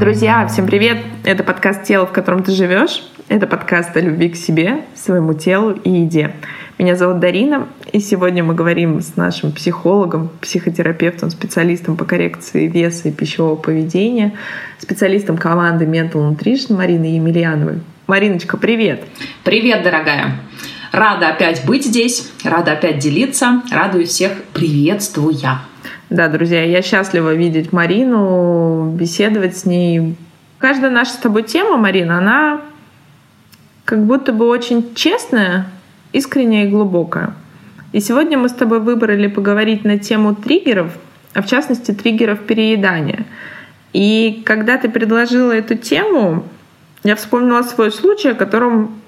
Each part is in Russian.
Друзья, всем привет! Это подкаст «Тело, в котором ты живешь». Это подкаст о любви к себе, своему телу и еде. Меня зовут Дарина, и сегодня мы говорим с нашим психологом, психотерапевтом, специалистом по коррекции веса и пищевого поведения, специалистом команды Mental Nutrition Мариной Емельяновой. Мариночка, привет! Привет, дорогая! Рада опять быть здесь, рада опять делиться, радую всех приветствуя. Да, друзья, я счастлива видеть Марину, беседовать с ней. Каждая наша с тобой тема, Марина, она как будто бы очень честная, искренняя и глубокая. И сегодня мы с тобой выбрали поговорить на тему триггеров, а в частности триггеров переедания. И когда ты предложила эту тему, я вспомнила свой случай, о котором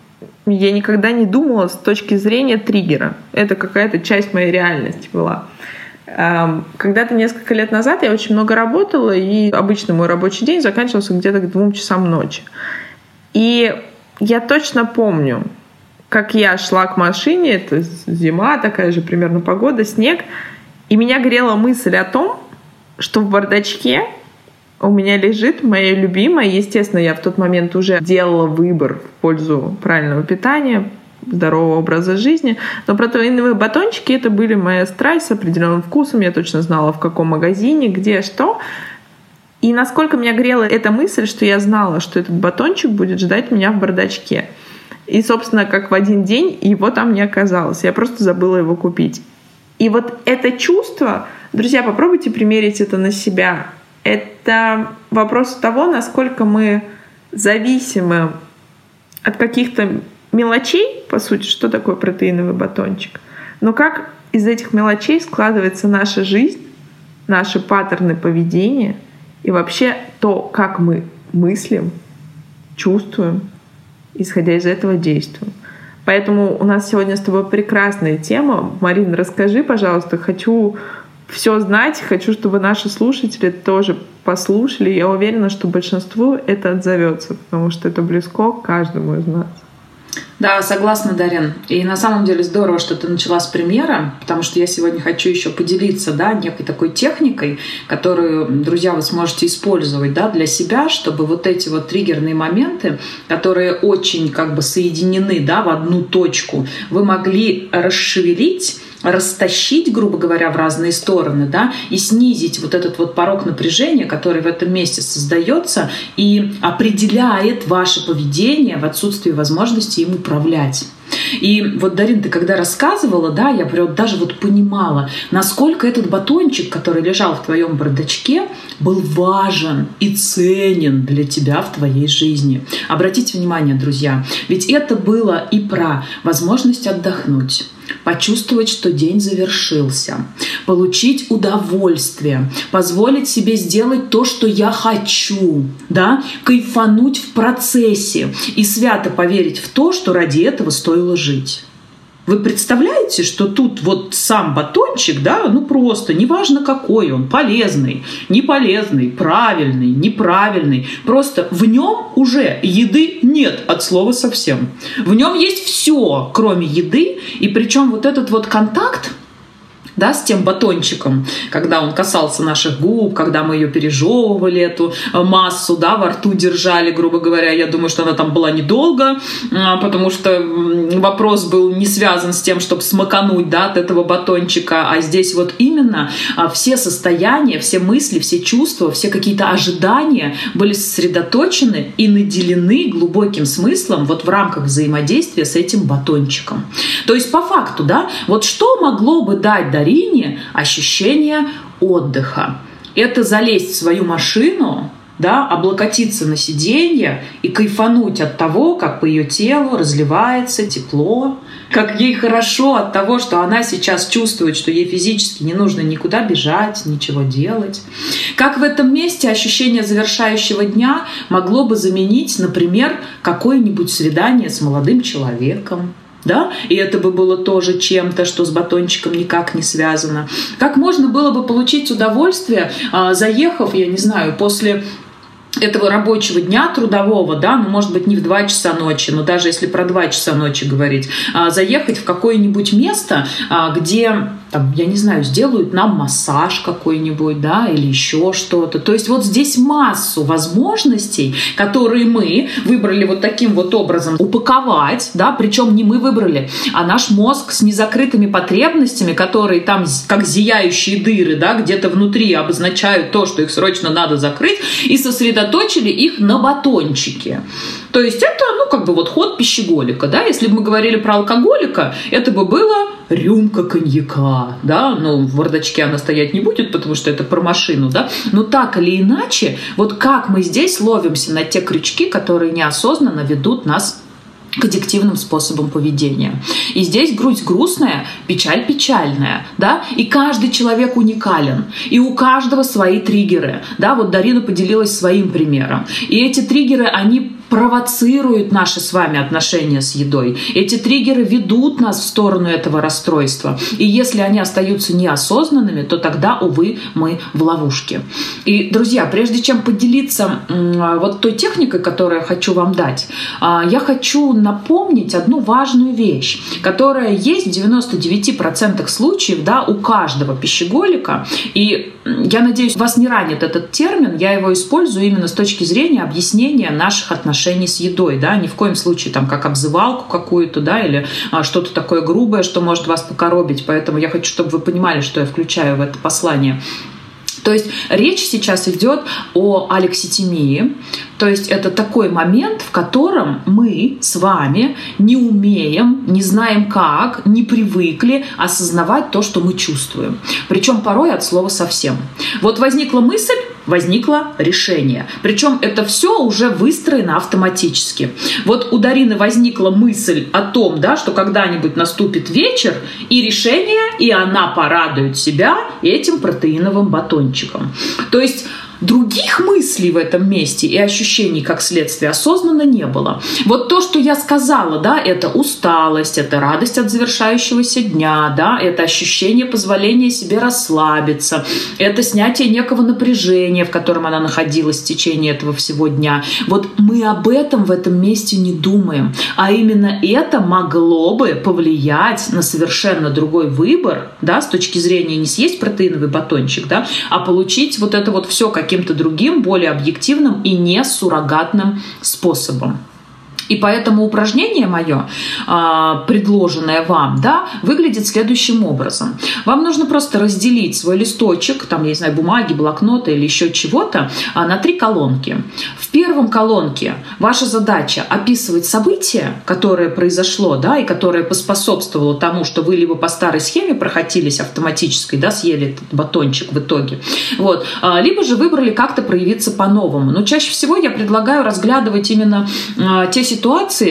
я никогда не думала с точки зрения триггера. Это какая-то часть моей реальности была. Когда-то несколько лет назад я очень много работала, и обычно мой рабочий день заканчивался где-то к двум часам ночи. И я точно помню, как я шла к машине, это зима, такая же примерно погода, снег, и меня грела мысль о том, что в бардачке у меня лежит моя любимая. Естественно, я в тот момент уже делала выбор в пользу правильного питания, здорового образа жизни. Но протеиновые батончики это были моя страсть с определенным вкусом. Я точно знала, в каком магазине, где, что. И насколько меня грела эта мысль, что я знала, что этот батончик будет ждать меня в бардачке. И, собственно, как в один день его там не оказалось. Я просто забыла его купить. И вот это чувство, друзья, попробуйте примерить это на себя. Это вопрос того, насколько мы зависимы от каких-то мелочей, по сути, что такое протеиновый батончик, но как из этих мелочей складывается наша жизнь, наши паттерны поведения и вообще то, как мы мыслим, чувствуем, исходя из этого действуем. Поэтому у нас сегодня с тобой прекрасная тема. Марина, расскажи, пожалуйста, хочу все знать, хочу, чтобы наши слушатели тоже послушали. Я уверена, что большинству это отзовется, потому что это близко каждому из нас. Да, согласна, Дарин. И на самом деле здорово, что ты начала с примера, потому что я сегодня хочу еще поделиться да, некой такой техникой, которую, друзья, вы сможете использовать да, для себя, чтобы вот эти вот триггерные моменты, которые очень как бы соединены да, в одну точку, вы могли расшевелить растащить, грубо говоря, в разные стороны, да, и снизить вот этот вот порог напряжения, который в этом месте создается и определяет ваше поведение в отсутствии возможности им управлять. И вот, Дарин, ты когда рассказывала, да, я прям даже вот понимала, насколько этот батончик, который лежал в твоем бардачке, был важен и ценен для тебя в твоей жизни. Обратите внимание, друзья, ведь это было и про возможность отдохнуть, почувствовать, что день завершился, получить удовольствие, позволить себе сделать то, что я хочу, да, кайфануть в процессе и свято поверить в то, что ради этого стоило жить. Вы представляете, что тут вот сам батончик, да, ну просто, неважно какой он, полезный, не полезный, правильный, неправильный, просто в нем уже еды нет от слова совсем. В нем есть все, кроме еды, и причем вот этот вот контакт, да, с тем батончиком, когда он касался наших губ, когда мы ее пережевывали, эту э, массу, да, во рту держали, грубо говоря. Я думаю, что она там была недолго, а, потому что вопрос был не связан с тем, чтобы смакануть, да, от этого батончика, а здесь вот именно а, все состояния, все мысли, все чувства, все какие-то ожидания были сосредоточены и наделены глубоким смыслом вот в рамках взаимодействия с этим батончиком. То есть по факту, да, вот что могло бы дать, да, Дарине ощущение отдыха. Это залезть в свою машину, да, облокотиться на сиденье и кайфануть от того, как по ее телу разливается тепло, как ей хорошо от того, что она сейчас чувствует, что ей физически не нужно никуда бежать, ничего делать. Как в этом месте ощущение завершающего дня могло бы заменить, например, какое-нибудь свидание с молодым человеком, да, и это бы было тоже чем-то, что с батончиком никак не связано. Как можно было бы получить удовольствие, а, заехав, я не знаю, после этого рабочего дня трудового, да, ну, может быть, не в 2 часа ночи, но даже если про 2 часа ночи говорить, а, заехать в какое-нибудь место, а, где там, я не знаю, сделают нам массаж какой-нибудь, да, или еще что-то. То есть вот здесь массу возможностей, которые мы выбрали вот таким вот образом упаковать, да, причем не мы выбрали, а наш мозг с незакрытыми потребностями, которые там как зияющие дыры, да, где-то внутри обозначают то, что их срочно надо закрыть, и сосредоточили их на батончике. То есть это, ну, как бы вот ход пищеголика, да, если бы мы говорили про алкоголика, это бы было рюмка коньяка, да, ну, в бардачке она стоять не будет, потому что это про машину, да, но так или иначе, вот как мы здесь ловимся на те крючки, которые неосознанно ведут нас к аддиктивным способам поведения. И здесь грудь грустная, печаль печальная, да, и каждый человек уникален, и у каждого свои триггеры, да, вот Дарина поделилась своим примером. И эти триггеры, они провоцируют наши с вами отношения с едой. Эти триггеры ведут нас в сторону этого расстройства. И если они остаются неосознанными, то тогда, увы, мы в ловушке. И, друзья, прежде чем поделиться вот той техникой, которую я хочу вам дать, а, я хочу напомнить одну важную вещь, которая есть в 99% случаев да, у каждого пищеголика. И я надеюсь, вас не ранит этот термин. Я его использую именно с точки зрения объяснения наших отношений отношений с едой, да, ни в коем случае там как обзывалку какую-то, да, или а, что-то такое грубое, что может вас покоробить. Поэтому я хочу, чтобы вы понимали, что я включаю в это послание. То есть речь сейчас идет о алекситимии. То есть это такой момент, в котором мы с вами не умеем, не знаем как, не привыкли осознавать то, что мы чувствуем. Причем порой от слова совсем. Вот возникла мысль, возникло решение. Причем это все уже выстроено автоматически. Вот у Дарины возникла мысль о том, да, что когда-нибудь наступит вечер, и решение, и она порадует себя этим протеиновым батончиком. То есть других мыслей в этом месте и ощущений как следствие осознанно не было. Вот то, что я сказала, да, это усталость, это радость от завершающегося дня, да, это ощущение позволения себе расслабиться, это снятие некого напряжения, в котором она находилась в течение этого всего дня. Вот мы об этом в этом месте не думаем, а именно это могло бы повлиять на совершенно другой выбор, да, с точки зрения не съесть протеиновый батончик, да, а получить вот это вот все каким каким-то другим, более объективным и не суррогатным способом. И поэтому упражнение мое, а, предложенное вам, да, выглядит следующим образом. Вам нужно просто разделить свой листочек, там, я не знаю, бумаги, блокнота или еще чего-то, а, на три колонки. В первом колонке ваша задача описывать событие, которое произошло, да, и которое поспособствовало тому, что вы либо по старой схеме проходились автоматической, да, съели этот батончик в итоге, вот, а, либо же выбрали как-то проявиться по-новому. Но чаще всего я предлагаю разглядывать именно те ситуации,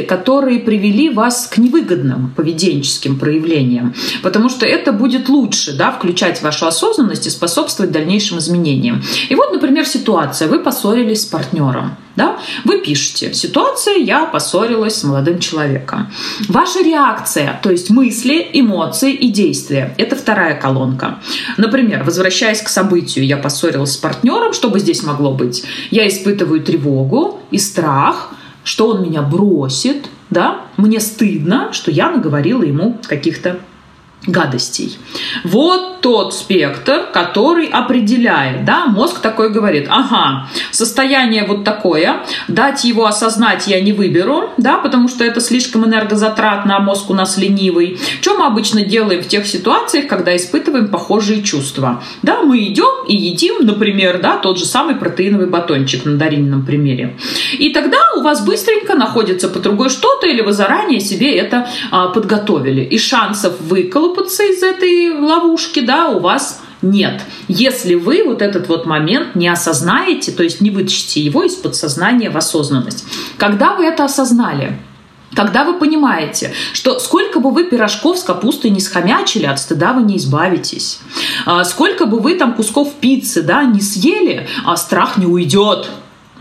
которые привели вас к невыгодным поведенческим проявлениям, потому что это будет лучше, да, включать вашу осознанность и способствовать дальнейшим изменениям. И вот, например, ситуация. Вы поссорились с партнером. Да? Вы пишете, ситуация, я поссорилась с молодым человеком. Ваша реакция, то есть мысли, эмоции и действия, это вторая колонка. Например, возвращаясь к событию, я поссорилась с партнером, что бы здесь могло быть? Я испытываю тревогу и страх, что он меня бросит, да, мне стыдно, что я наговорила ему каких-то гадостей. Вот тот спектр, который определяет, да, мозг такой говорит, ага, состояние вот такое, дать его осознать я не выберу, да, потому что это слишком энергозатратно, а мозг у нас ленивый. Что мы обычно делаем в тех ситуациях, когда испытываем похожие чувства? Да, мы идем и едим, например, да, тот же самый протеиновый батончик на Даринином примере. И тогда у вас быстренько находится по другой что-то, или вы заранее себе это а, подготовили. И шансов выколоть выколупаться из этой ловушки, да, у вас нет. Если вы вот этот вот момент не осознаете, то есть не вытащите его из подсознания в осознанность. Когда вы это осознали, когда вы понимаете, что сколько бы вы пирожков с капустой не схомячили, от стыда вы не избавитесь. А сколько бы вы там кусков пиццы да, не съели, а страх не уйдет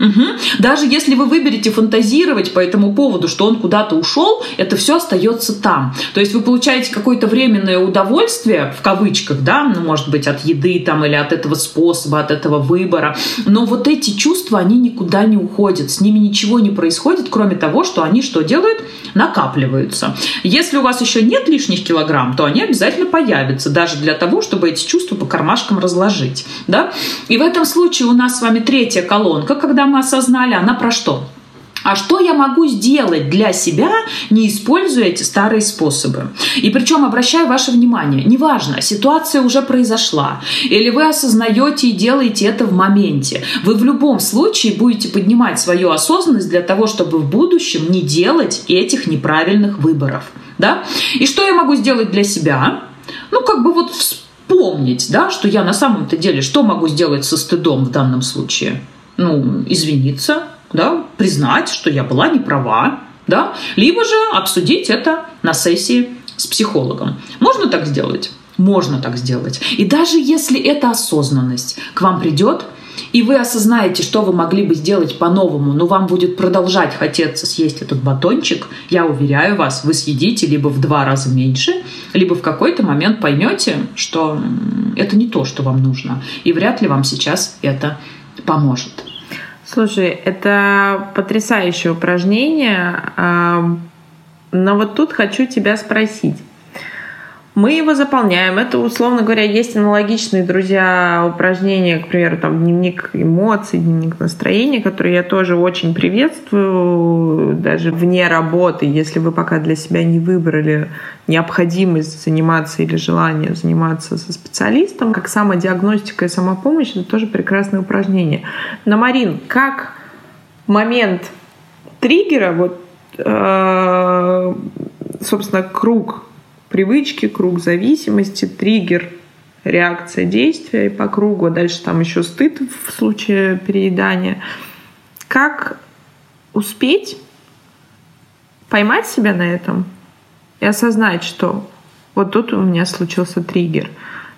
Угу. Даже если вы выберете фантазировать по этому поводу, что он куда-то ушел, это все остается там. То есть вы получаете какое-то временное удовольствие, в кавычках, да, ну, может быть, от еды там или от этого способа, от этого выбора. Но вот эти чувства, они никуда не уходят. С ними ничего не происходит, кроме того, что они что делают? Накапливаются. Если у вас еще нет лишних килограмм, то они обязательно появятся, даже для того, чтобы эти чувства по кармашкам разложить. Да? И в этом случае у нас с вами третья колонка, когда мы осознали, она про что? А что я могу сделать для себя, не используя эти старые способы? И причем обращаю ваше внимание, неважно, ситуация уже произошла, или вы осознаете и делаете это в моменте. Вы в любом случае будете поднимать свою осознанность для того, чтобы в будущем не делать этих неправильных выборов. Да? И что я могу сделать для себя? Ну, как бы вот вспомнить, да, что я на самом-то деле, что могу сделать со стыдом в данном случае? Ну, извиниться, да, признать, что я была не права, да, либо же обсудить это на сессии с психологом. Можно так сделать? Можно так сделать. И даже если эта осознанность к вам придет, и вы осознаете, что вы могли бы сделать по-новому, но вам будет продолжать хотеться съесть этот батончик, я уверяю вас, вы съедите либо в два раза меньше, либо в какой-то момент поймете, что это не то, что вам нужно, и вряд ли вам сейчас это поможет. Слушай, это потрясающее упражнение, но вот тут хочу тебя спросить. Мы его заполняем. Это, условно говоря, есть аналогичные, друзья, упражнения, к примеру, там дневник эмоций, дневник настроения, которые я тоже очень приветствую, даже вне работы, если вы пока для себя не выбрали необходимость заниматься или желание заниматься со специалистом, как самодиагностика и самопомощь, это тоже прекрасное упражнение. Но, Марин, как момент триггера, вот, э, собственно, круг привычки, круг зависимости, триггер, реакция действия и по кругу. А дальше там еще стыд в случае переедания. Как успеть поймать себя на этом и осознать, что вот тут у меня случился триггер.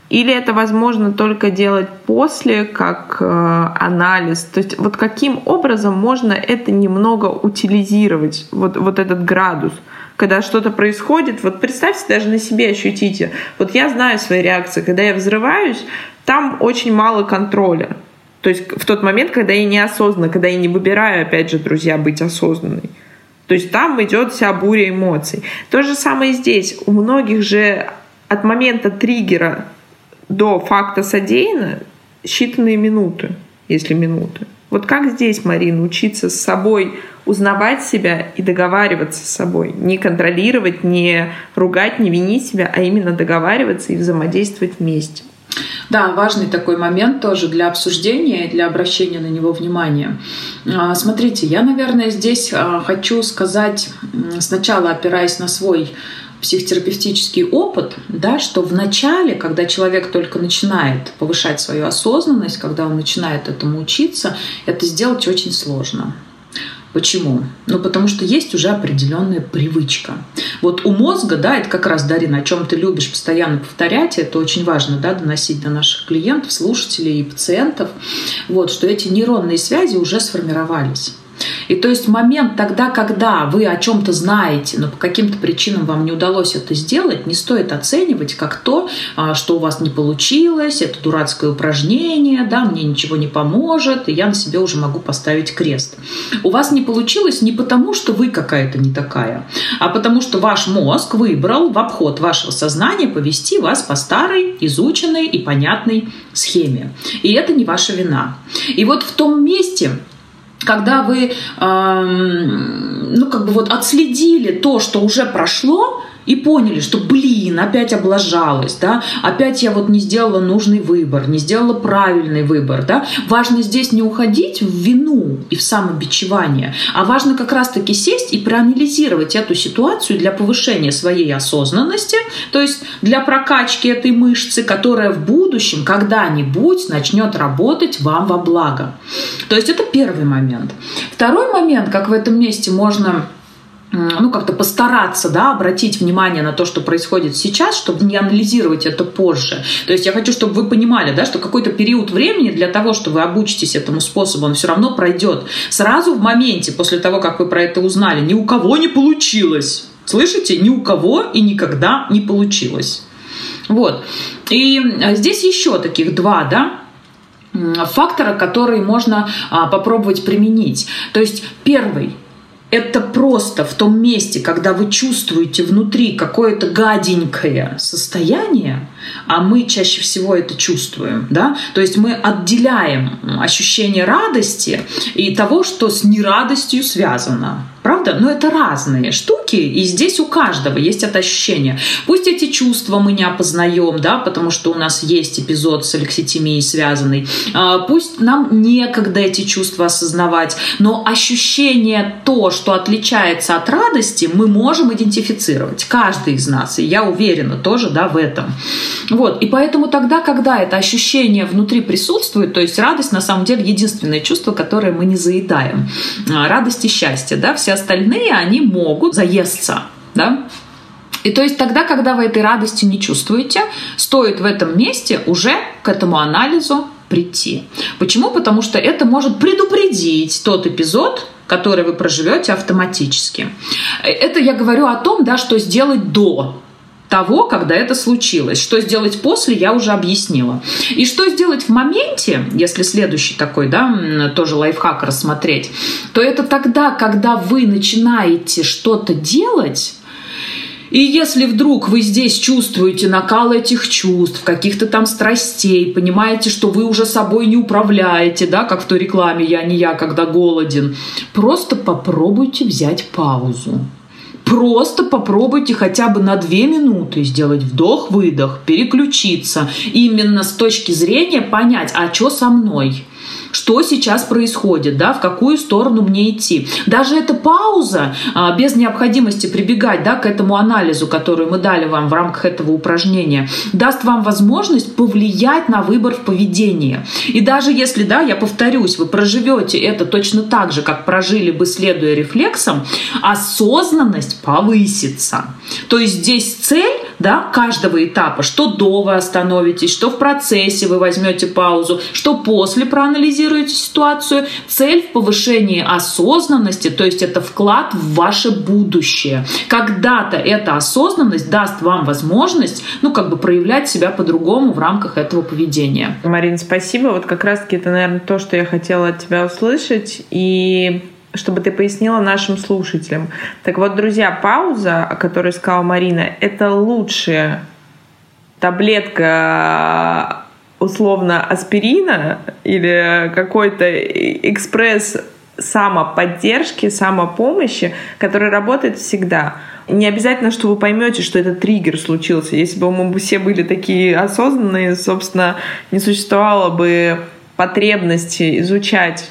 Или это возможно только делать после, как э, анализ? То есть вот каким образом можно это немного утилизировать, вот, вот этот градус? Когда что-то происходит, вот представьте, даже на себе ощутите. Вот я знаю свои реакции, когда я взрываюсь, там очень мало контроля. То есть в тот момент, когда я неосознанно, когда я не выбираю, опять же, друзья, быть осознанной. То есть там идет вся буря эмоций. То же самое здесь. У многих же от момента триггера до факта содеяно считанные минуты, если минуты. Вот как здесь, Марина, учиться с собой узнавать себя и договариваться с собой. Не контролировать, не ругать, не винить себя, а именно договариваться и взаимодействовать вместе. Да, важный такой момент тоже для обсуждения для обращения на него внимания. А, смотрите, я, наверное, здесь а, хочу сказать, сначала опираясь на свой психотерапевтический опыт, да, что в начале, когда человек только начинает повышать свою осознанность, когда он начинает этому учиться, это сделать очень сложно. Почему? Ну, потому что есть уже определенная привычка. Вот у мозга, да, это как раз, Дарина, о чем ты любишь постоянно повторять, это очень важно, да, доносить до наших клиентов, слушателей и пациентов, вот, что эти нейронные связи уже сформировались. И то есть момент тогда, когда вы о чем-то знаете, но по каким-то причинам вам не удалось это сделать, не стоит оценивать как то, а, что у вас не получилось, это дурацкое упражнение, да, мне ничего не поможет, и я на себе уже могу поставить крест. У вас не получилось не потому, что вы какая-то не такая, а потому что ваш мозг выбрал в обход вашего сознания повести вас по старой, изученной и понятной схеме. И это не ваша вина. И вот в том месте, когда вы, ну, как бы вот отследили то, что уже прошло, и поняли, что, блин, опять облажалась, да, опять я вот не сделала нужный выбор, не сделала правильный выбор, да. Важно здесь не уходить в вину и в самобичевание, а важно как раз-таки сесть и проанализировать эту ситуацию для повышения своей осознанности, то есть для прокачки этой мышцы, которая в будущем когда-нибудь начнет работать вам во благо. То есть это первый момент. Второй момент, как в этом месте можно ну, как-то постараться, да, обратить внимание на то, что происходит сейчас, чтобы не анализировать это позже. То есть я хочу, чтобы вы понимали, да, что какой-то период времени для того, что вы обучитесь этому способу, он все равно пройдет. Сразу в моменте, после того, как вы про это узнали, ни у кого не получилось. Слышите? Ни у кого и никогда не получилось. Вот. И а, здесь еще таких два, да, фактора, которые можно а, попробовать применить. То есть первый это просто в том месте, когда вы чувствуете внутри какое-то гаденькое состояние, а мы чаще всего это чувствуем, да, то есть мы отделяем ощущение радости и того, что с нерадостью связано. Правда? Но это разные штуки, и здесь у каждого есть это ощущение. Пусть эти чувства мы не опознаем, да, потому что у нас есть эпизод с алекситимией связанный. А, пусть нам некогда эти чувства осознавать, но ощущение то, что отличается от радости, мы можем идентифицировать. Каждый из нас, и я уверена тоже, да, в этом. Вот, и поэтому тогда, когда это ощущение внутри присутствует, то есть радость на самом деле единственное чувство, которое мы не заедаем. А, радость и счастье, да, все остальные, они могут заесться, да, и то есть тогда, когда вы этой радости не чувствуете, стоит в этом месте уже к этому анализу прийти. Почему? Потому что это может предупредить тот эпизод, который вы проживете автоматически. Это я говорю о том, да, что сделать до того, когда это случилось. Что сделать после, я уже объяснила. И что сделать в моменте, если следующий такой, да, тоже лайфхак рассмотреть, то это тогда, когда вы начинаете что-то делать, и если вдруг вы здесь чувствуете накал этих чувств, каких-то там страстей, понимаете, что вы уже собой не управляете, да, как в той рекламе «Я не я, когда голоден», просто попробуйте взять паузу. Просто попробуйте хотя бы на две минуты сделать вдох-выдох, переключиться. Именно с точки зрения понять, а что со мной? Что сейчас происходит, да, в какую сторону мне идти. Даже эта пауза, а, без необходимости прибегать да, к этому анализу, который мы дали вам в рамках этого упражнения, даст вам возможность повлиять на выбор в поведении. И даже если, да, я повторюсь, вы проживете это точно так же, как прожили бы, следуя рефлексам, осознанность повысится. То есть здесь цель да, каждого этапа, что до вы остановитесь, что в процессе вы возьмете паузу, что после проанализируете, анализируете ситуацию. Цель в повышении осознанности, то есть это вклад в ваше будущее. Когда-то эта осознанность даст вам возможность, ну, как бы проявлять себя по-другому в рамках этого поведения. Марин, спасибо. Вот как раз-таки это, наверное, то, что я хотела от тебя услышать. И чтобы ты пояснила нашим слушателям. Так вот, друзья, пауза, о которой сказала Марина, это лучшая таблетка условно аспирина или какой-то экспресс самоподдержки, самопомощи, который работает всегда. Не обязательно, что вы поймете, что этот триггер случился. Если бы мы все были такие осознанные, собственно, не существовало бы потребности изучать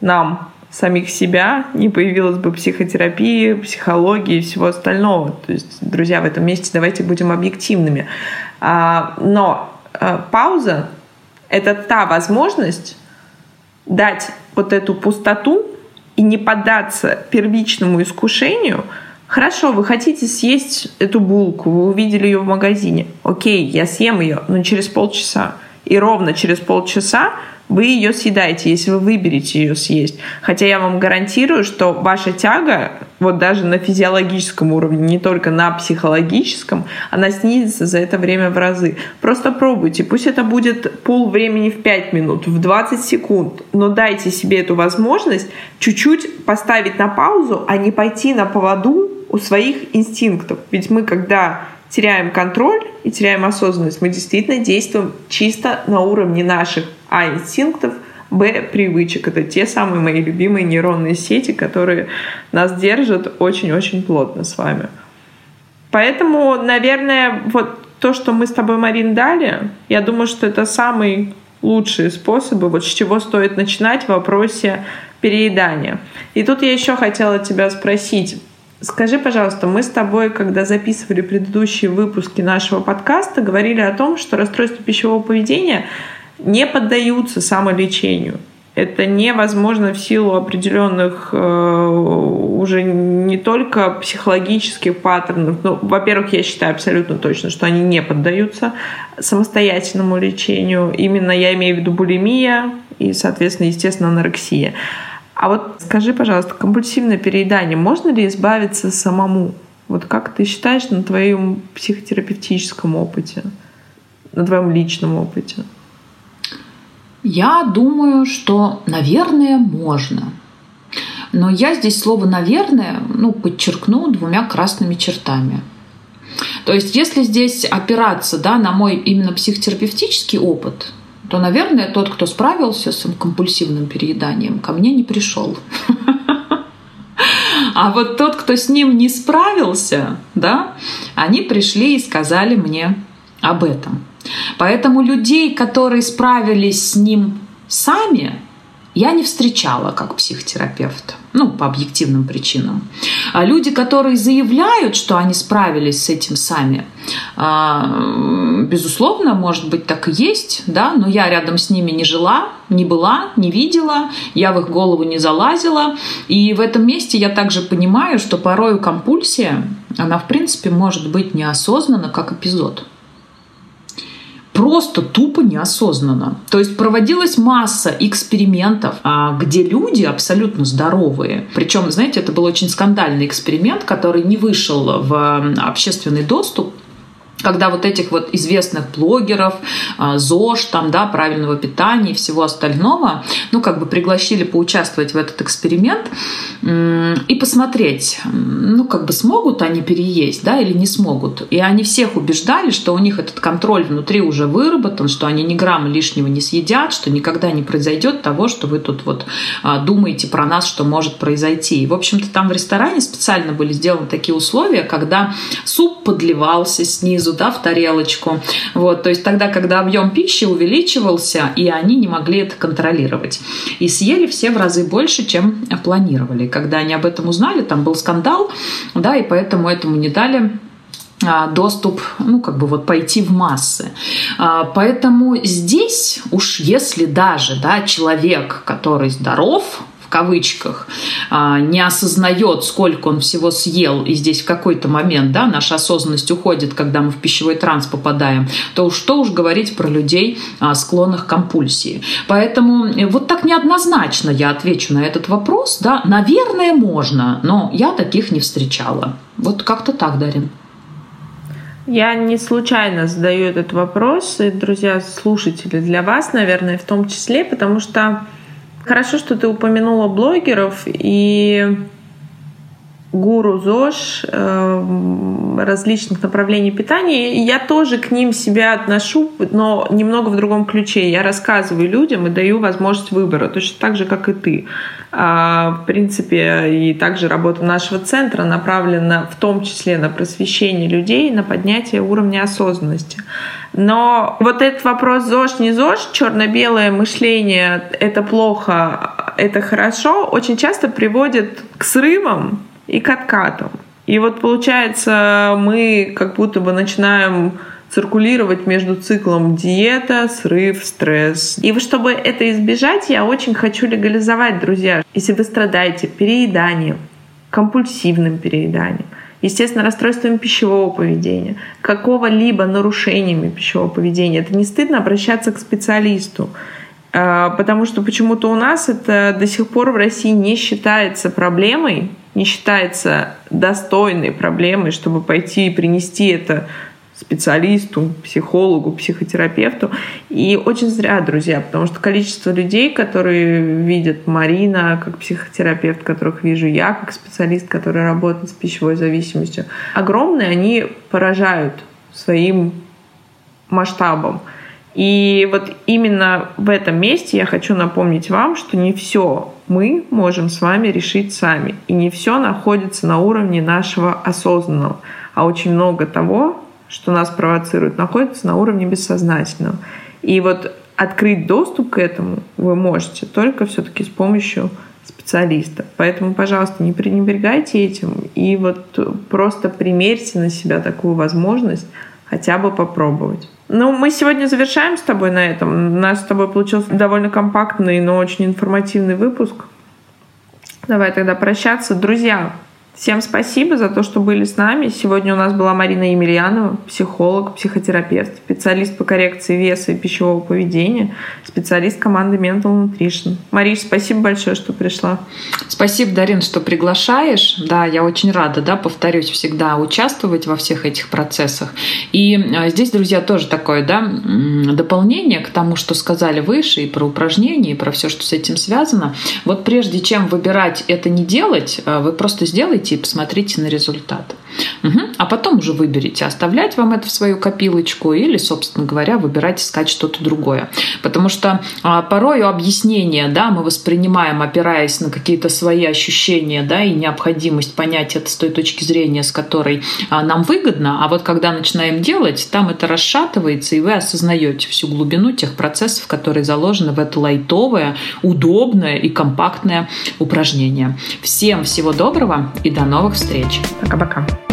нам самих себя, не появилась бы психотерапии, психологии и всего остального. То есть, друзья, в этом месте давайте будем объективными. А, но Э, пауза — это та возможность дать вот эту пустоту и не поддаться первичному искушению. Хорошо, вы хотите съесть эту булку, вы увидели ее в магазине. Окей, я съем ее, но через полчаса. И ровно через полчаса вы ее съедаете, если вы выберете ее съесть. Хотя я вам гарантирую, что ваша тяга, вот даже на физиологическом уровне, не только на психологическом, она снизится за это время в разы. Просто пробуйте. Пусть это будет пол времени в 5 минут, в 20 секунд, но дайте себе эту возможность чуть-чуть поставить на паузу, а не пойти на поводу у своих инстинктов. Ведь мы, когда теряем контроль и теряем осознанность, мы действительно действуем чисто на уровне наших а инстинктов, б привычек. Это те самые мои любимые нейронные сети, которые нас держат очень-очень плотно с вами. Поэтому, наверное, вот то, что мы с тобой, Марин, дали, я думаю, что это самый лучшие способы, вот с чего стоит начинать в вопросе переедания. И тут я еще хотела тебя спросить, Скажи, пожалуйста, мы с тобой, когда записывали предыдущие выпуски нашего подкаста, говорили о том, что расстройства пищевого поведения не поддаются самолечению. Это невозможно в силу определенных э, уже не только психологических паттернов. Ну, во-первых, я считаю абсолютно точно, что они не поддаются самостоятельному лечению. Именно я имею в виду булимия и, соответственно, естественно, анорексия. А вот скажи, пожалуйста, компульсивное переедание, можно ли избавиться самому? Вот как ты считаешь на твоем психотерапевтическом опыте, на твоем личном опыте? Я думаю, что, наверное, можно. Но я здесь слово «наверное» ну, подчеркну двумя красными чертами. То есть, если здесь опираться да, на мой именно психотерапевтический опыт, то, наверное, тот, кто справился с компульсивным перееданием, ко мне не пришел. А вот тот, кто с ним не справился, да, они пришли и сказали мне об этом. Поэтому людей, которые справились с ним сами, я не встречала как психотерапевт, ну, по объективным причинам. А люди, которые заявляют, что они справились с этим сами, а, безусловно, может быть, так и есть, да, но я рядом с ними не жила, не была, не видела, я в их голову не залазила. И в этом месте я также понимаю, что порою компульсия, она, в принципе, может быть неосознанна как эпизод просто тупо неосознанно. То есть проводилась масса экспериментов, а, где люди абсолютно здоровые. Причем, знаете, это был очень скандальный эксперимент, который не вышел в общественный доступ, когда вот этих вот известных блогеров, а, ЗОЖ, там, да, правильного питания и всего остального, ну, как бы пригласили поучаствовать в этот эксперимент и посмотреть, ну, как бы смогут они переесть, да, или не смогут. И они всех убеждали, что у них этот контроль внутри уже выработан, что они ни грамма лишнего не съедят, что никогда не произойдет того, что вы тут вот а, думаете про нас, что может произойти. И, в общем-то, там в ресторане специально были сделаны такие условия, когда суп подливался снизу, снизу, да, в тарелочку. Вот, то есть тогда, когда объем пищи увеличивался, и они не могли это контролировать. И съели все в разы больше, чем планировали. Когда они об этом узнали, там был скандал, да, и поэтому этому не дали а, доступ, ну, как бы вот пойти в массы. А, поэтому здесь уж если даже, да, человек, который здоров, кавычках, а, не осознает, сколько он всего съел, и здесь в какой-то момент да, наша осознанность уходит, когда мы в пищевой транс попадаем, то что уж говорить про людей, а, склонных к компульсии. Поэтому э, вот так неоднозначно я отвечу на этот вопрос. Да, наверное, можно, но я таких не встречала. Вот как-то так, Дарин. Я не случайно задаю этот вопрос, и, друзья, слушатели, для вас, наверное, в том числе, потому что Хорошо, что ты упомянула блогеров и гуру ЗОЖ э, различных направлений питания. Я тоже к ним себя отношу, но немного в другом ключе. Я рассказываю людям и даю возможность выбора, точно так же, как и ты. А, в принципе, и также работа нашего центра направлена в том числе на просвещение людей, на поднятие уровня осознанности. Но вот этот вопрос ЗОЖ, не ЗОЖ, черно-белое мышление — это плохо, это хорошо, очень часто приводит к срывам и к откатам. И вот получается, мы как будто бы начинаем циркулировать между циклом диета, срыв, стресс. И чтобы это избежать, я очень хочу легализовать, друзья. Если вы страдаете перееданием, компульсивным перееданием, естественно, расстройствами пищевого поведения, какого-либо нарушениями пищевого поведения, это не стыдно обращаться к специалисту. А, потому что почему-то у нас это до сих пор в России не считается проблемой, не считается достойной проблемой, чтобы пойти и принести это специалисту, психологу, психотерапевту. И очень зря, друзья, потому что количество людей, которые видят Марина как психотерапевт, которых вижу я как специалист, который работает с пищевой зависимостью, огромные, они поражают своим масштабом. И вот именно в этом месте я хочу напомнить вам, что не все мы можем с вами решить сами. И не все находится на уровне нашего осознанного. А очень много того, что нас провоцирует, находится на уровне бессознательного. И вот открыть доступ к этому вы можете только все-таки с помощью специалиста. Поэтому, пожалуйста, не пренебрегайте этим и вот просто примерьте на себя такую возможность хотя бы попробовать. Ну, мы сегодня завершаем с тобой на этом. У нас с тобой получился довольно компактный, но очень информативный выпуск. Давай тогда прощаться. Друзья, Всем спасибо за то, что были с нами. Сегодня у нас была Марина Емельянова, психолог, психотерапевт, специалист по коррекции веса и пищевого поведения, специалист команды Mental Nutrition. Мариш, спасибо большое, что пришла. Спасибо, Дарин, что приглашаешь. Да, я очень рада, да, повторюсь, всегда участвовать во всех этих процессах. И а, здесь, друзья, тоже такое, да, дополнение к тому, что сказали выше, и про упражнения, и про все, что с этим связано. Вот прежде чем выбирать это не делать, а, вы просто сделайте и посмотрите на результат. Угу. А потом уже выберите, оставлять вам это в свою копилочку или, собственно говоря, выбирать искать что-то другое. Потому что а, порой объяснение, да, мы воспринимаем, опираясь на какие-то свои ощущения, да, и необходимость понять это с той точки зрения, с которой а, нам выгодно, а вот когда начинаем делать, там это расшатывается, и вы осознаете всю глубину тех процессов, которые заложены в это лайтовое, удобное и компактное упражнение. Всем всего доброго и до новых встреч. Пока-пока.